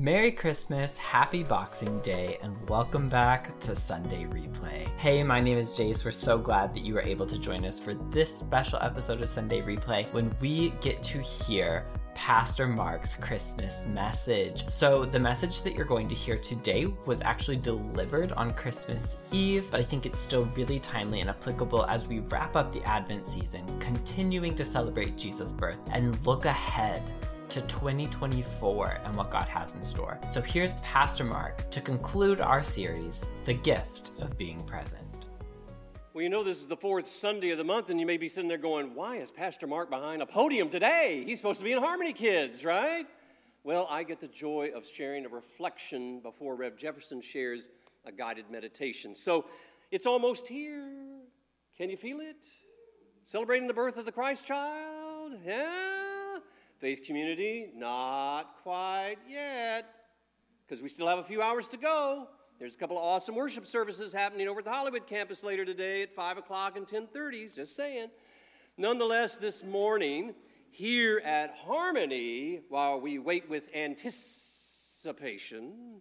Merry Christmas, Happy Boxing Day, and welcome back to Sunday Replay. Hey, my name is Jase. We're so glad that you were able to join us for this special episode of Sunday Replay when we get to hear Pastor Mark's Christmas message. So, the message that you're going to hear today was actually delivered on Christmas Eve, but I think it's still really timely and applicable as we wrap up the Advent season, continuing to celebrate Jesus' birth and look ahead to 2024 and what God has in store. So here's Pastor Mark to conclude our series, The Gift of Being Present. Well, you know, this is the fourth Sunday of the month, and you may be sitting there going, Why is Pastor Mark behind a podium today? He's supposed to be in Harmony Kids, right? Well, I get the joy of sharing a reflection before Rev Jefferson shares a guided meditation. So it's almost here. Can you feel it? Celebrating the birth of the Christ child? Yeah? Faith community, not quite yet, because we still have a few hours to go. There's a couple of awesome worship services happening over at the Hollywood campus later today at 5 o'clock and 10.30, just saying. Nonetheless, this morning, here at Harmony, while we wait with anticipation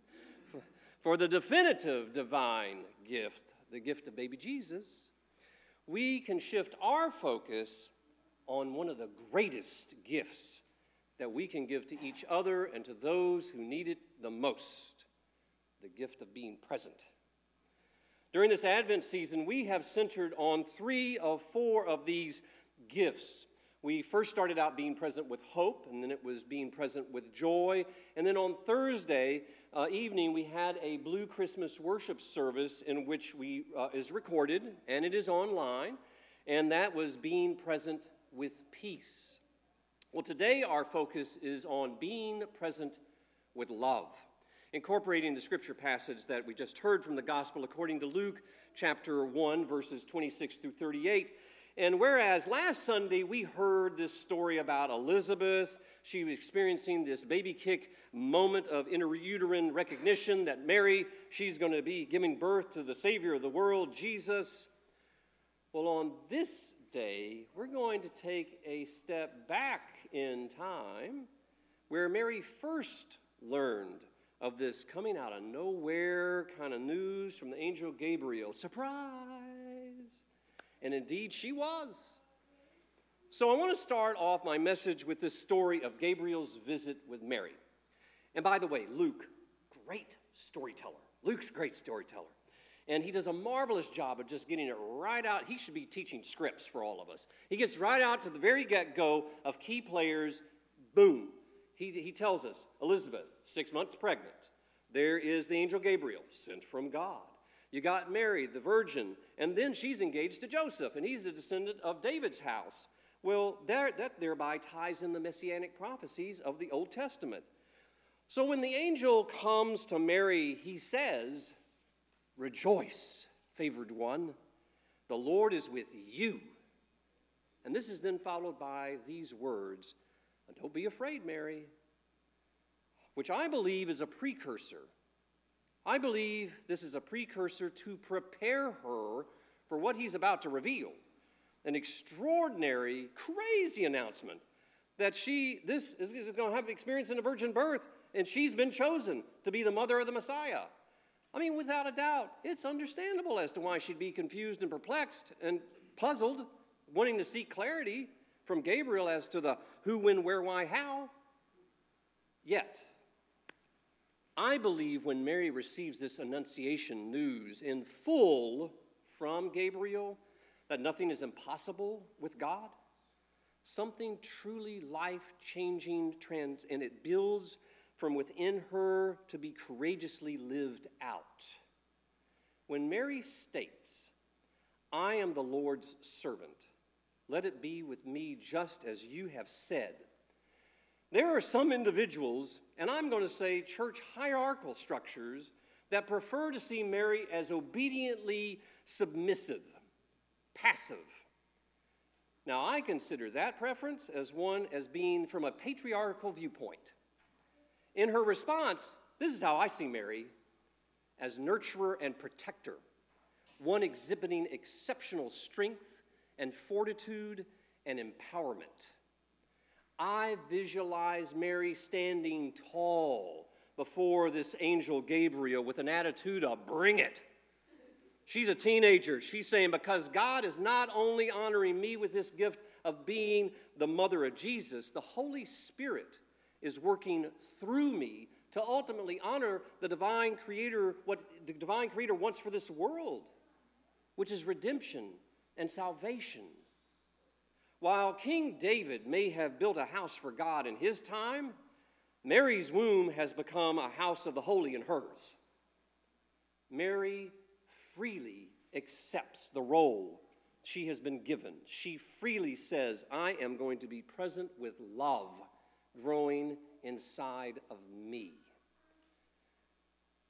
for the definitive divine gift, the gift of baby Jesus, we can shift our focus on one of the greatest gifts that we can give to each other and to those who need it the most the gift of being present. During this Advent season, we have centered on three of four of these gifts. We first started out being present with hope, and then it was being present with joy. And then on Thursday uh, evening, we had a Blue Christmas worship service in which we uh, is recorded and it is online, and that was being present with peace. Well, today our focus is on being present with love, incorporating the scripture passage that we just heard from the gospel according to Luke chapter 1, verses 26 through 38. And whereas last Sunday we heard this story about Elizabeth, she was experiencing this baby kick moment of interuterine recognition that Mary, she's going to be giving birth to the Savior of the world, Jesus. Well, on this day, we're going to take a step back in time where Mary first learned of this coming out of nowhere kind of news from the angel Gabriel. Surprise! And indeed, she was. So I want to start off my message with this story of Gabriel's visit with Mary. And by the way, Luke, great storyteller. Luke's great storyteller. And he does a marvelous job of just getting it right out. He should be teaching scripts for all of us. He gets right out to the very get go of key players. Boom. He, he tells us Elizabeth, six months pregnant. There is the angel Gabriel, sent from God. You got Mary, the virgin, and then she's engaged to Joseph, and he's a descendant of David's house. Well, there, that thereby ties in the messianic prophecies of the Old Testament. So when the angel comes to Mary, he says, Rejoice, favored one, the Lord is with you. And this is then followed by these words Don't be afraid, Mary, which I believe is a precursor. I believe this is a precursor to prepare her for what he's about to reveal an extraordinary, crazy announcement that she, this is, going to have an experience in a virgin birth, and she's been chosen to be the mother of the Messiah. I mean, without a doubt, it's understandable as to why she'd be confused and perplexed and puzzled, wanting to seek clarity from Gabriel as to the who, when, where, why, how. Yet, I believe when Mary receives this Annunciation news in full from Gabriel, that nothing is impossible with God, something truly life changing, trans, and it builds from within her to be courageously lived out. When Mary states, I am the Lord's servant, let it be with me just as you have said. There are some individuals, and I'm going to say church hierarchical structures, that prefer to see Mary as obediently submissive, passive. Now, I consider that preference as one as being from a patriarchal viewpoint. In her response, this is how I see Mary as nurturer and protector, one exhibiting exceptional strength and fortitude and empowerment. I visualize Mary standing tall before this angel Gabriel with an attitude of bring it. She's a teenager. She's saying, because God is not only honoring me with this gift of being the mother of Jesus, the Holy Spirit is working through me to ultimately honor the divine creator, what the divine creator wants for this world, which is redemption and salvation. While King David may have built a house for God in his time, Mary's womb has become a house of the holy in hers. Mary freely accepts the role she has been given. She freely says, I am going to be present with love growing inside of me.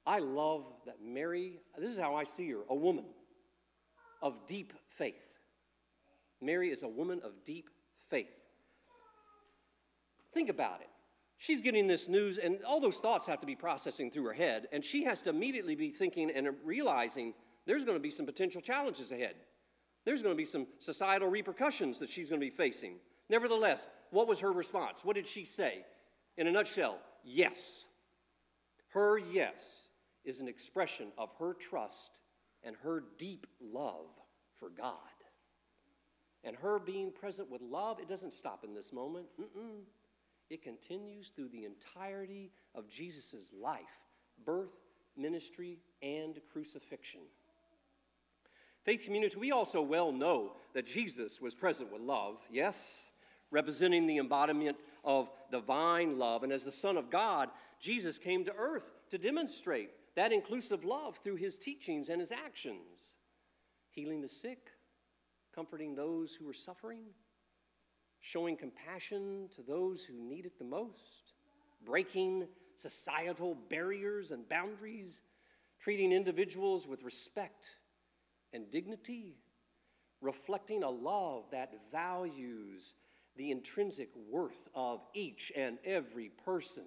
I love that Mary, this is how I see her, a woman of deep faith. Mary is a woman of deep faith. Think about it. She's getting this news, and all those thoughts have to be processing through her head, and she has to immediately be thinking and realizing there's going to be some potential challenges ahead. There's going to be some societal repercussions that she's going to be facing. Nevertheless, what was her response? What did she say? In a nutshell, yes. Her yes is an expression of her trust and her deep love for God. And her being present with love, it doesn't stop in this moment. Mm-mm. It continues through the entirety of Jesus' life, birth, ministry, and crucifixion. Faith community, we also well know that Jesus was present with love, yes, representing the embodiment of divine love. And as the Son of God, Jesus came to earth to demonstrate that inclusive love through his teachings and his actions, healing the sick, comforting those who were suffering, showing compassion to those who need it the most, breaking societal barriers and boundaries, treating individuals with respect and dignity, reflecting a love that values the intrinsic worth of each and every person.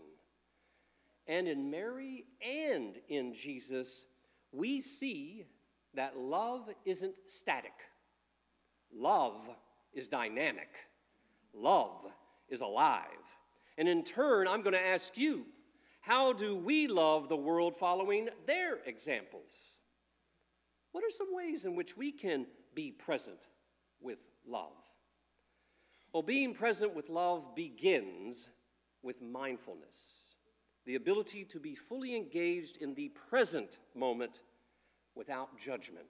And in Mary and in Jesus, we see that love isn't static. Love is dynamic. Love is alive. And in turn, I'm going to ask you how do we love the world following their examples? What are some ways in which we can be present with love? Well, being present with love begins with mindfulness, the ability to be fully engaged in the present moment without judgment.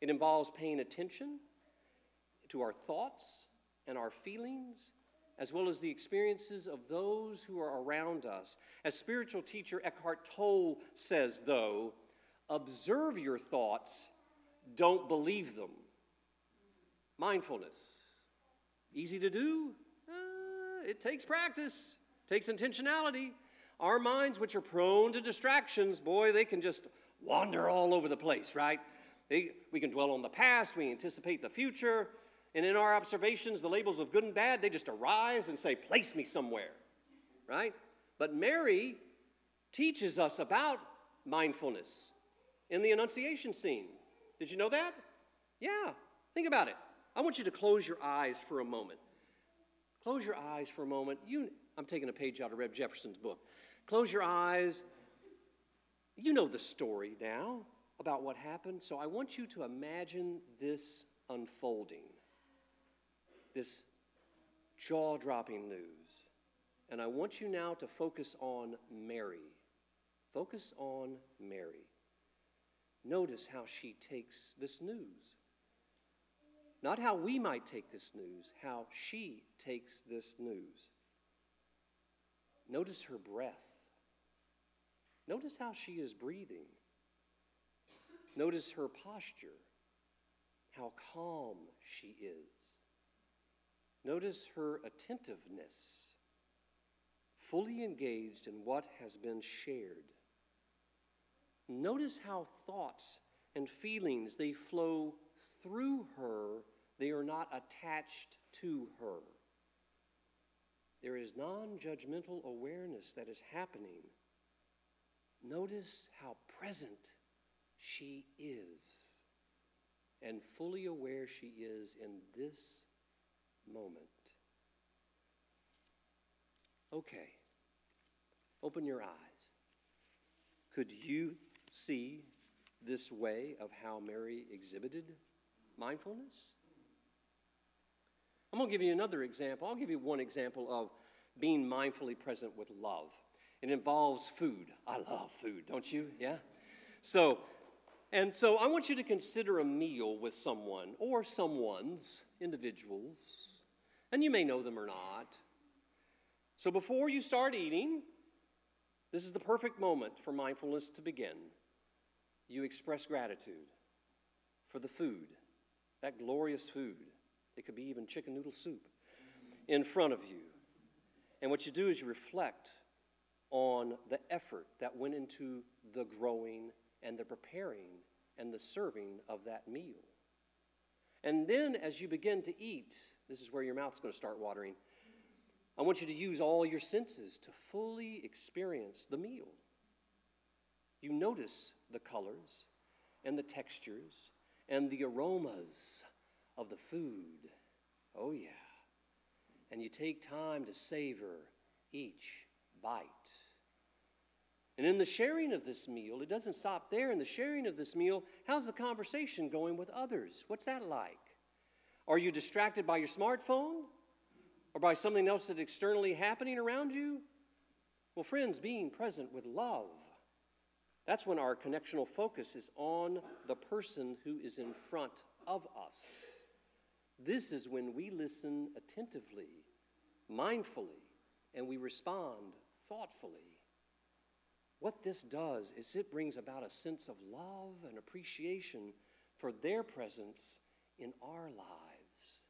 It involves paying attention to our thoughts and our feelings, as well as the experiences of those who are around us. As spiritual teacher Eckhart Tolle says, though, observe your thoughts, don't believe them. Mindfulness. Easy to do? Uh, it takes practice, takes intentionality. Our minds, which are prone to distractions, boy, they can just wander all over the place, right? They, we can dwell on the past, we anticipate the future, and in our observations, the labels of good and bad, they just arise and say, Place me somewhere, right? But Mary teaches us about mindfulness in the Annunciation scene. Did you know that? Yeah, think about it. I want you to close your eyes for a moment. Close your eyes for a moment. You, I'm taking a page out of Rev Jefferson's book. Close your eyes. You know the story now about what happened, so I want you to imagine this unfolding, this jaw dropping news. And I want you now to focus on Mary. Focus on Mary. Notice how she takes this news. Not how we might take this news, how she takes this news. Notice her breath. Notice how she is breathing. Notice her posture, how calm she is. Notice her attentiveness, fully engaged in what has been shared. Notice how thoughts and feelings they flow through her, they are not attached to her. There is non judgmental awareness that is happening. Notice how present she is and fully aware she is in this moment. Okay. Open your eyes. Could you see this way of how Mary exhibited mindfulness? I'm going to give you another example. I'll give you one example of being mindfully present with love. It involves food. I love food, don't you? Yeah? So, and so I want you to consider a meal with someone or someone's, individuals, and you may know them or not. So before you start eating, this is the perfect moment for mindfulness to begin. You express gratitude for the food, that glorious food. It could be even chicken noodle soup in front of you. And what you do is you reflect on the effort that went into the growing and the preparing and the serving of that meal. And then as you begin to eat, this is where your mouth's going to start watering. I want you to use all your senses to fully experience the meal. You notice the colors and the textures and the aromas of the food. Oh, yeah. And you take time to savor each bite. And in the sharing of this meal, it doesn't stop there. In the sharing of this meal, how's the conversation going with others? What's that like? Are you distracted by your smartphone or by something else that's externally happening around you? Well, friends, being present with love, that's when our connectional focus is on the person who is in front of us. This is when we listen attentively, mindfully, and we respond thoughtfully. What this does is it brings about a sense of love and appreciation for their presence in our lives.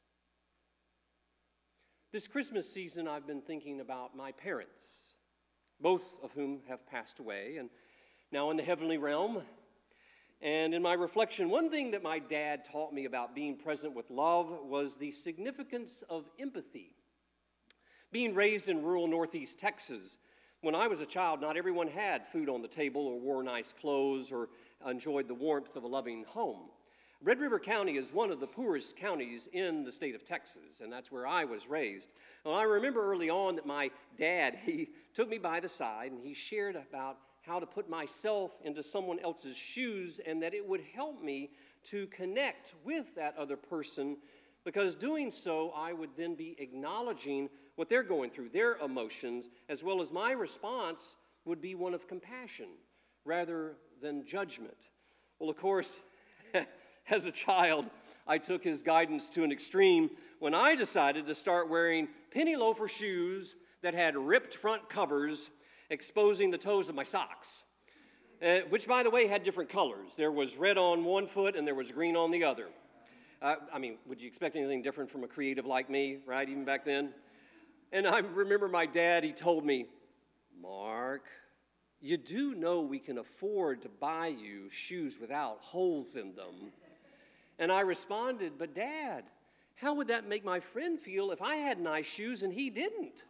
This Christmas season, I've been thinking about my parents, both of whom have passed away and now in the heavenly realm. And in my reflection, one thing that my dad taught me about being present with love was the significance of empathy. Being raised in rural northeast Texas, when I was a child, not everyone had food on the table or wore nice clothes or enjoyed the warmth of a loving home. Red River County is one of the poorest counties in the state of Texas, and that's where I was raised. Well, I remember early on that my dad, he took me by the side and he shared about how to put myself into someone else's shoes and that it would help me to connect with that other person because doing so, I would then be acknowledging what they're going through, their emotions, as well as my response would be one of compassion rather than judgment. Well, of course, as a child, I took his guidance to an extreme when I decided to start wearing penny loafer shoes that had ripped front covers exposing the toes of my socks, uh, which, by the way, had different colors. There was red on one foot and there was green on the other. Uh, I mean, would you expect anything different from a creative like me, right, even back then? And I remember my dad, he told me, Mark, you do know we can afford to buy you shoes without holes in them. And I responded, But dad, how would that make my friend feel if I had nice shoes and he didn't?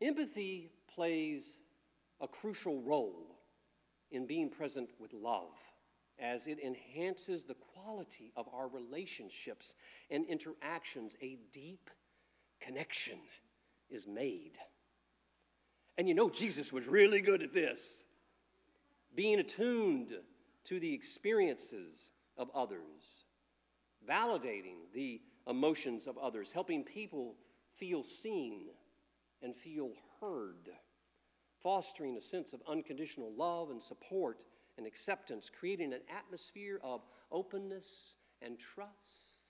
Empathy plays a crucial role in being present with love as it enhances the quality of our relationships and interactions. A deep connection is made. And you know, Jesus was really good at this being attuned to the experiences of others, validating the emotions of others, helping people feel seen and feel heard, fostering a sense of unconditional love and support and acceptance, creating an atmosphere of openness and trust.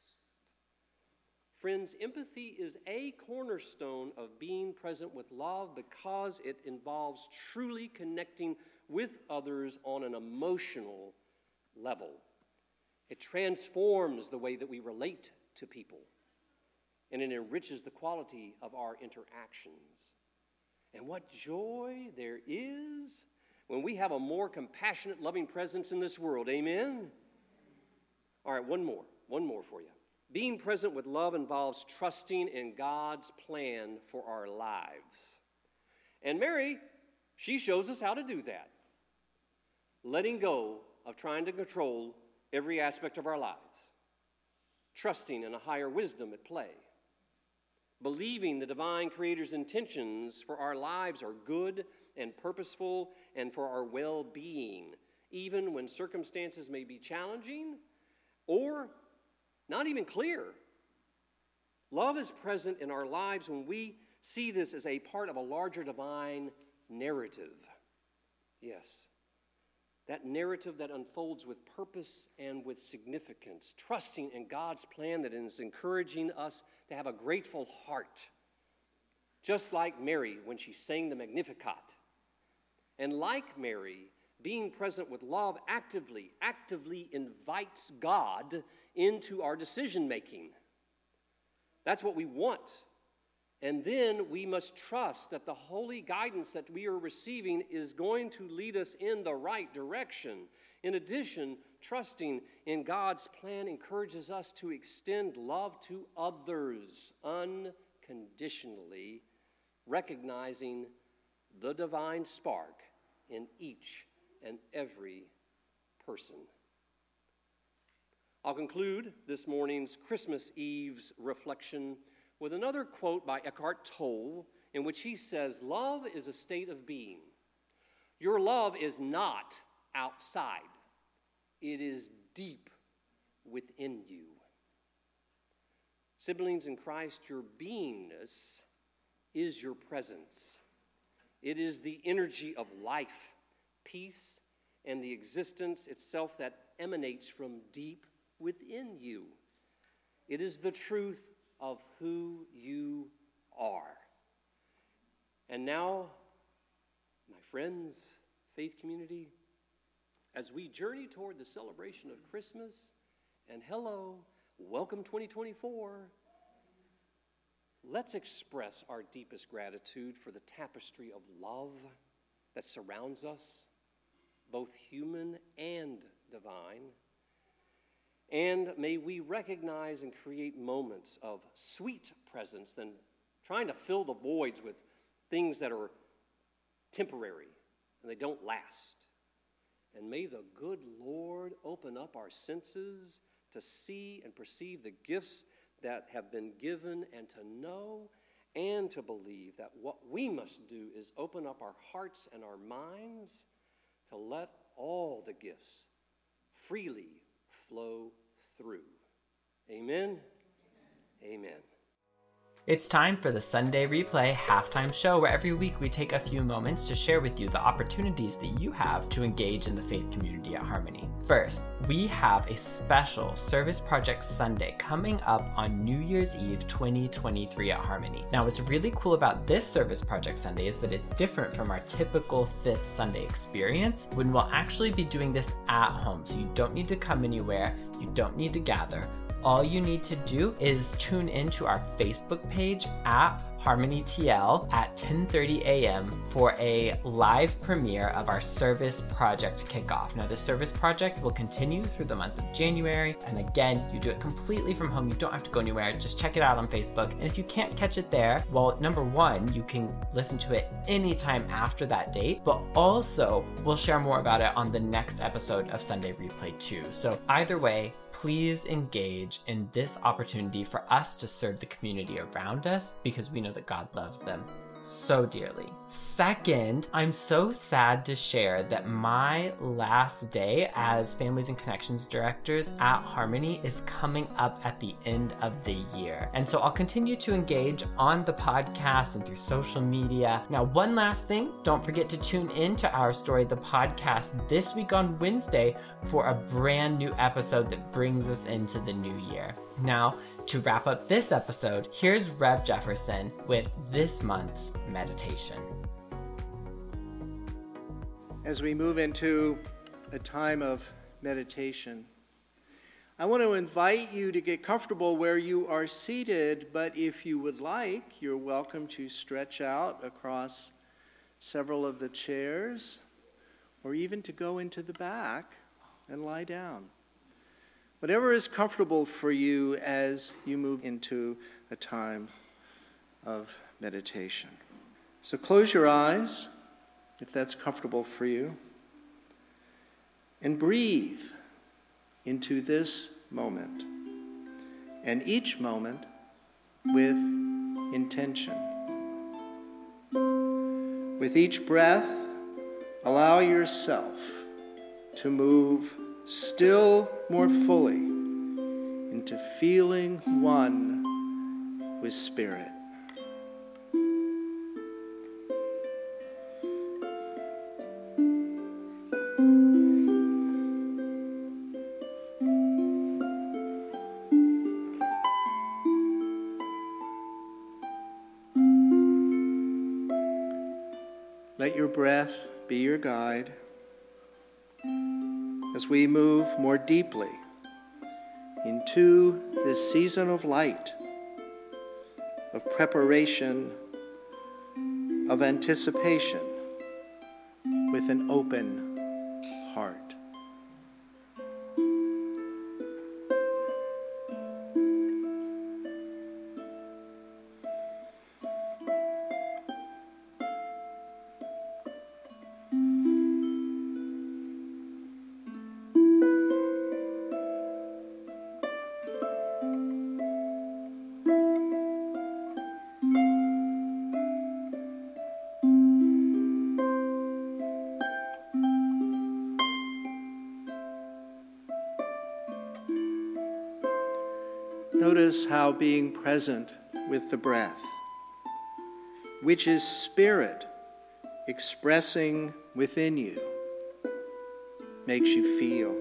Friends, empathy is a cornerstone of being present with love because it involves truly connecting with others on an emotional level. It transforms the way that we relate to people and it enriches the quality of our interactions. And what joy there is when we have a more compassionate, loving presence in this world. Amen? All right, one more. One more for you. Being present with love involves trusting in God's plan for our lives. And Mary, she shows us how to do that. Letting go of trying to control every aspect of our lives, trusting in a higher wisdom at play believing the divine Creator's intentions for our lives are good and purposeful and for our well being, even when circumstances may be challenging or not even clear. Love is present in our lives when we see this as a part of a larger divine narrative. Yes, that narrative that unfolds with purpose and with significance, trusting in God's plan that is encouraging us to have a grateful heart, just like Mary when she sang the Magnificat. And like Mary, being present with love actively, actively invites God into our decision making. That's what we want. And then we must trust that the holy guidance that we are receiving is going to lead us in the right direction. In addition, trusting in God's plan encourages us to extend love to others unconditionally, recognizing the divine spark in each and every person. I'll conclude this morning's Christmas Eve's reflection with another quote by Eckhart Tolle, in which he says, Love is a state of being. Your love is not outside, it is deep within you. Siblings in Christ, your beingness is your presence. It is the energy of life, peace, and the existence itself that emanates from deep within you. It is the truth of who you are. And now, my friends, faith community, as we journey toward the celebration of Christmas, and hello, welcome 2024. Let's express our deepest gratitude for the tapestry of love that surrounds us, both human and divine. And may we recognize and create moments of sweet presence than trying to fill the voids with things that are temporary and they don't last. And may the good Lord open up our senses to see and perceive the gifts that have been given and to know and to believe that what we must do is open up our hearts and our minds to let all the gifts freely flow through. Amen. Amen. It's time for the Sunday Replay halftime show, where every week we take a few moments to share with you the opportunities that you have to engage in the faith community at Harmony. First, we have a special Service Project Sunday coming up on New Year's Eve 2023 at Harmony. Now, what's really cool about this Service Project Sunday is that it's different from our typical fifth Sunday experience when we'll actually be doing this at home. So you don't need to come anywhere, you don't need to gather all you need to do is tune into our Facebook page at Harmony TL at 10:30 a.m. for a live premiere of our service project kickoff. Now, the service project will continue through the month of January, and again, you do it completely from home. You don't have to go anywhere. Just check it out on Facebook. And if you can't catch it there, well, number one, you can listen to it anytime after that date, but also we'll share more about it on the next episode of Sunday Replay 2. So either way, please engage in this opportunity for us to serve the community around us because we know that God loves them so dearly. Second, I'm so sad to share that my last day as Families and Connections Directors at Harmony is coming up at the end of the year. And so I'll continue to engage on the podcast and through social media. Now, one last thing don't forget to tune in to Our Story, the podcast, this week on Wednesday for a brand new episode that brings us into the new year. Now, to wrap up this episode, here's Rev Jefferson with this month's meditation. As we move into a time of meditation, I want to invite you to get comfortable where you are seated, but if you would like, you're welcome to stretch out across several of the chairs or even to go into the back and lie down. Whatever is comfortable for you as you move into a time of meditation. So close your eyes if that's comfortable for you and breathe into this moment and each moment with intention. With each breath, allow yourself to move still more fully into feeling one with Spirit. Let your breath be your guide as we move more deeply into this season of light, of preparation, of anticipation with an open heart. Notice how being present with the breath, which is spirit expressing within you, makes you feel.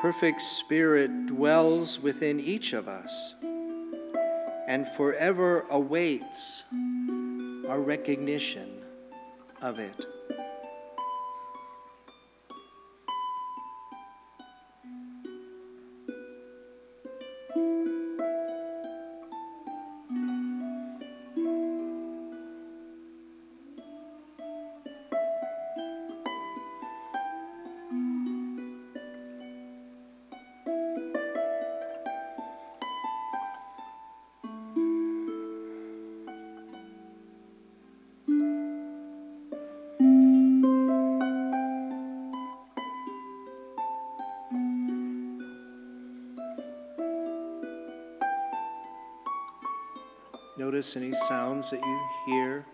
Perfect Spirit dwells within each of us and forever awaits our recognition of it. Any sounds that you hear.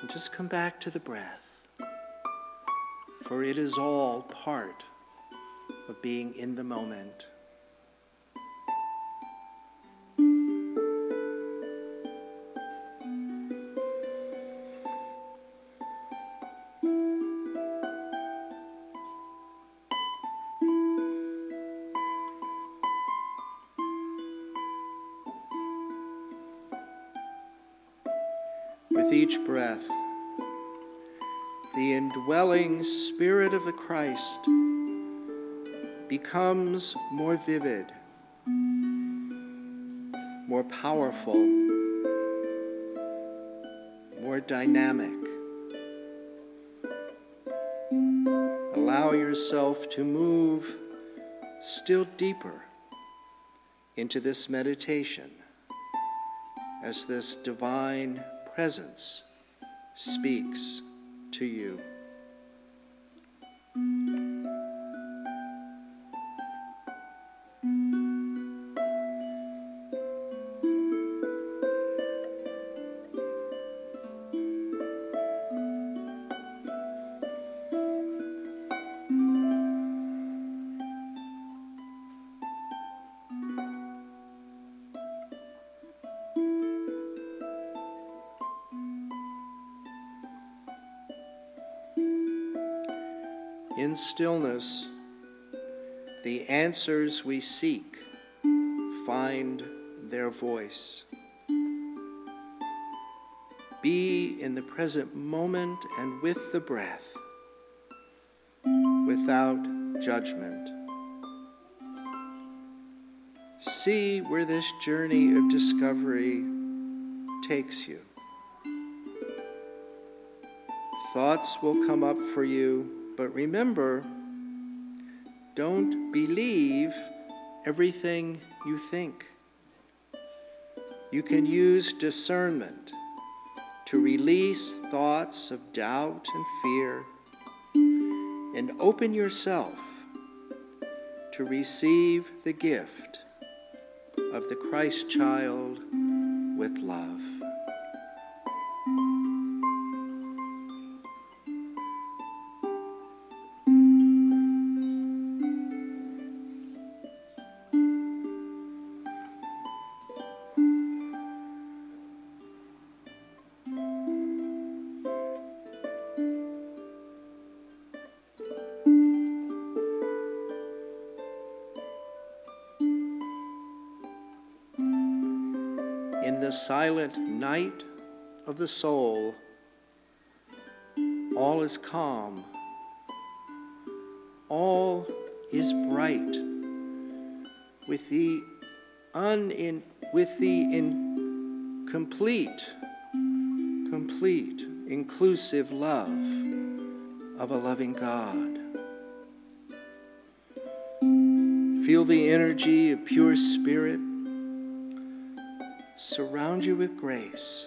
And just come back to the breath. For it is all part of being in the moment. The indwelling Spirit of the Christ becomes more vivid, more powerful, more dynamic. Allow yourself to move still deeper into this meditation as this divine presence speaks to you. In stillness, the answers we seek find their voice. be in the present moment and with the breath without judgment. See where this journey of discovery takes you. Thoughts will come up for you, but remember, don't believe everything you think. You can use discernment to release thoughts of doubt and fear and open yourself to receive the gift of the Christ child with love. Silent night of the soul, all is calm, all is bright, with the unin, with the in, complete, complete, inclusive love of a loving God. Feel the energy of pure spirit surround you with grace.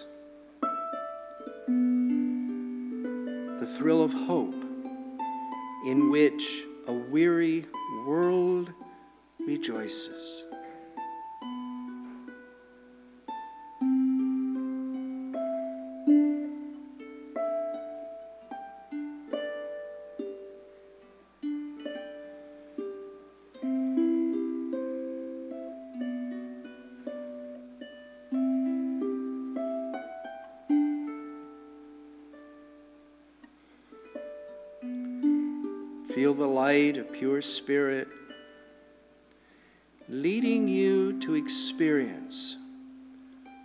The thrill of hope in which a weary world rejoices. Spirit leading you to experience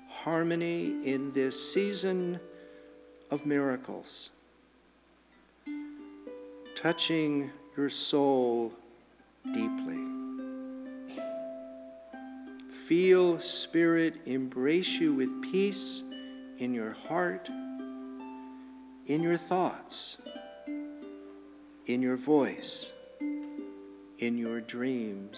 harmony in this season of miracles, touching your soul deeply. Feel Spirit embrace you with peace in your heart, in your thoughts in your voice, in your dreams.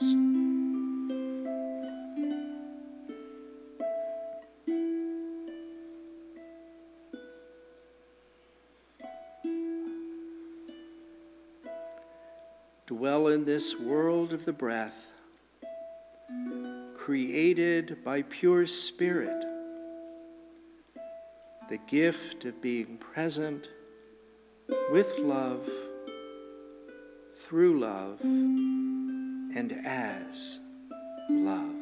Dwell in this world of the breath, created by pure spirit, the gift of being present with love through love and as love.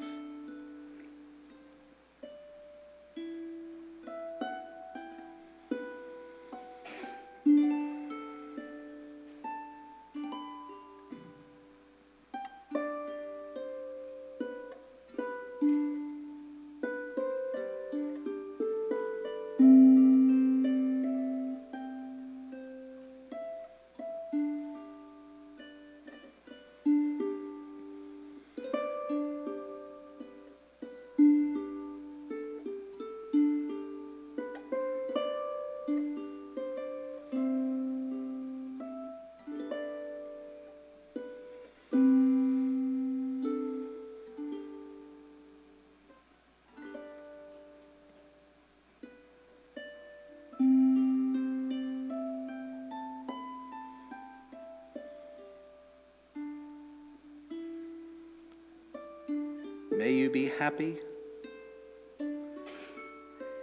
May you be happy.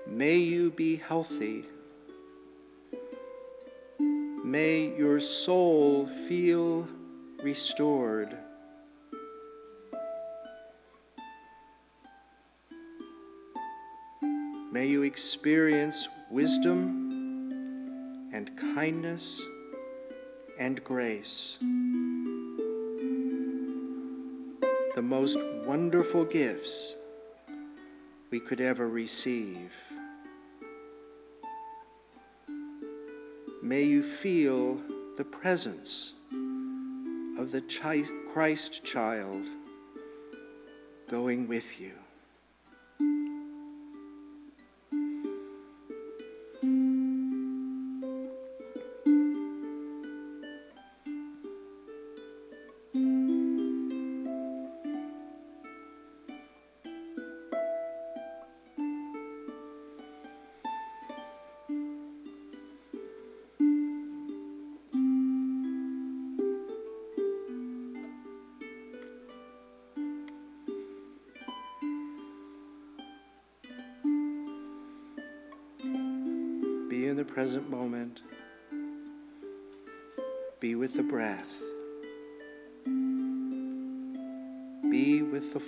May you be healthy. May your soul feel restored. May you experience wisdom and kindness and grace. most wonderful gifts we could ever receive. May you feel the presence of the Christ child going with you.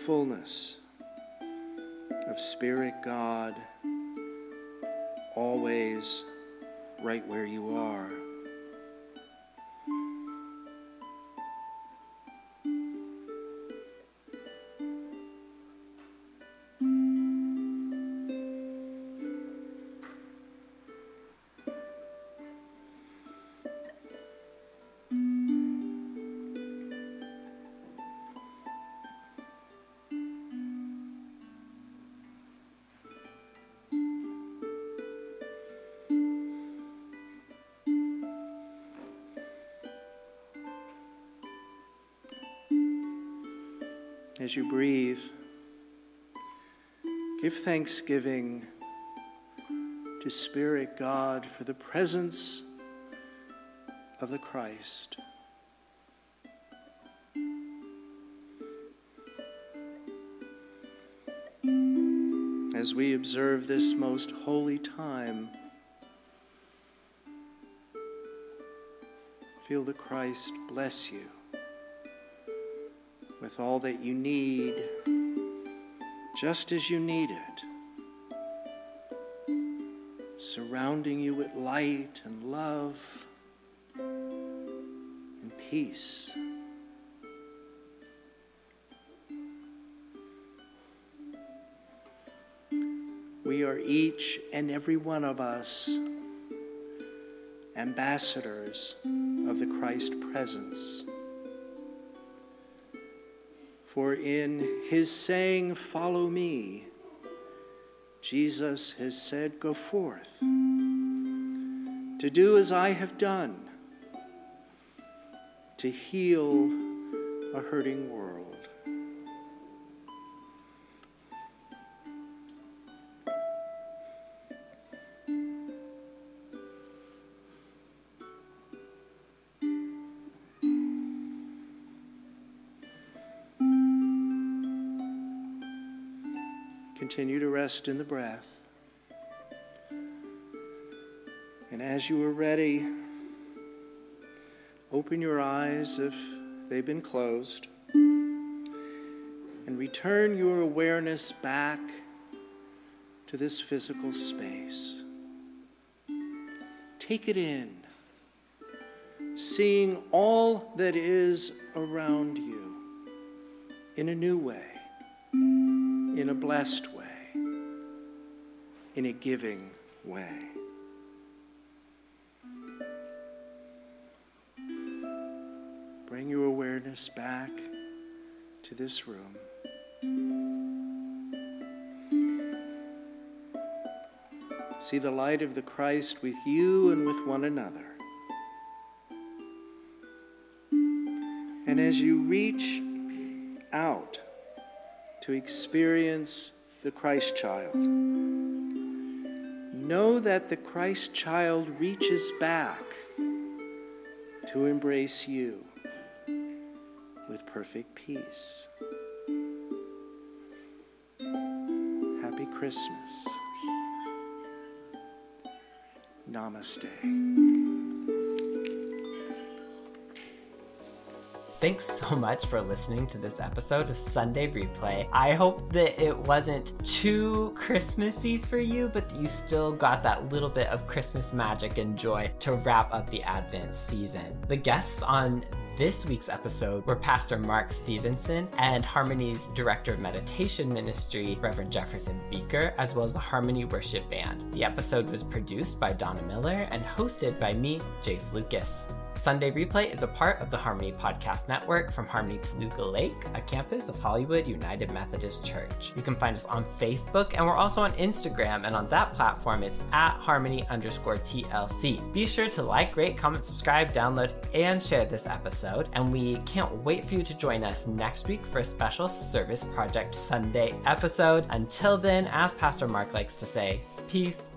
Fullness as you breathe, give thanksgiving to Spirit God for the presence of the Christ. As we observe this most holy time, feel the Christ bless you with all that you need, just as you need it, surrounding you with light and love and peace. We are each and every one of us ambassadors of the Christ presence. For in his saying, Follow me, Jesus has said, Go forth to do as I have done, to heal a hurting world. Rest in the breath. And as you are ready, open your eyes if they've been closed and return your awareness back to this physical space. Take it in, seeing all that is around you in a new way, in a blessed way in a giving way. Bring your awareness back to this room. See the light of the Christ with you and with one another. And as you reach out to experience the Christ child, know that the Christ child reaches back to embrace you with perfect peace. Happy Christmas. Namaste. Thanks so much for listening to this episode of Sunday Replay. I hope that it wasn't too Christmassy for you, but you still got that little bit of Christmas magic and joy to wrap up the Advent season. The guests on this week's episode were Pastor Mark Stevenson and Harmony's Director of Meditation Ministry, Reverend Jefferson Beaker, as well as the Harmony Worship Band. The episode was produced by Donna Miller and hosted by me, Jase Lucas. Sunday Replay is a part of the Harmony Podcast Network from Harmony Toluca Lake, a campus of Hollywood United Methodist Church. You can find us on Facebook and we're also on Instagram, and on that platform it's at harmony underscore TLC. Be sure to like, rate, comment, subscribe, download, and share this episode. And we can't wait for you to join us next week for a special Service Project Sunday episode. Until then, as Pastor Mark likes to say, peace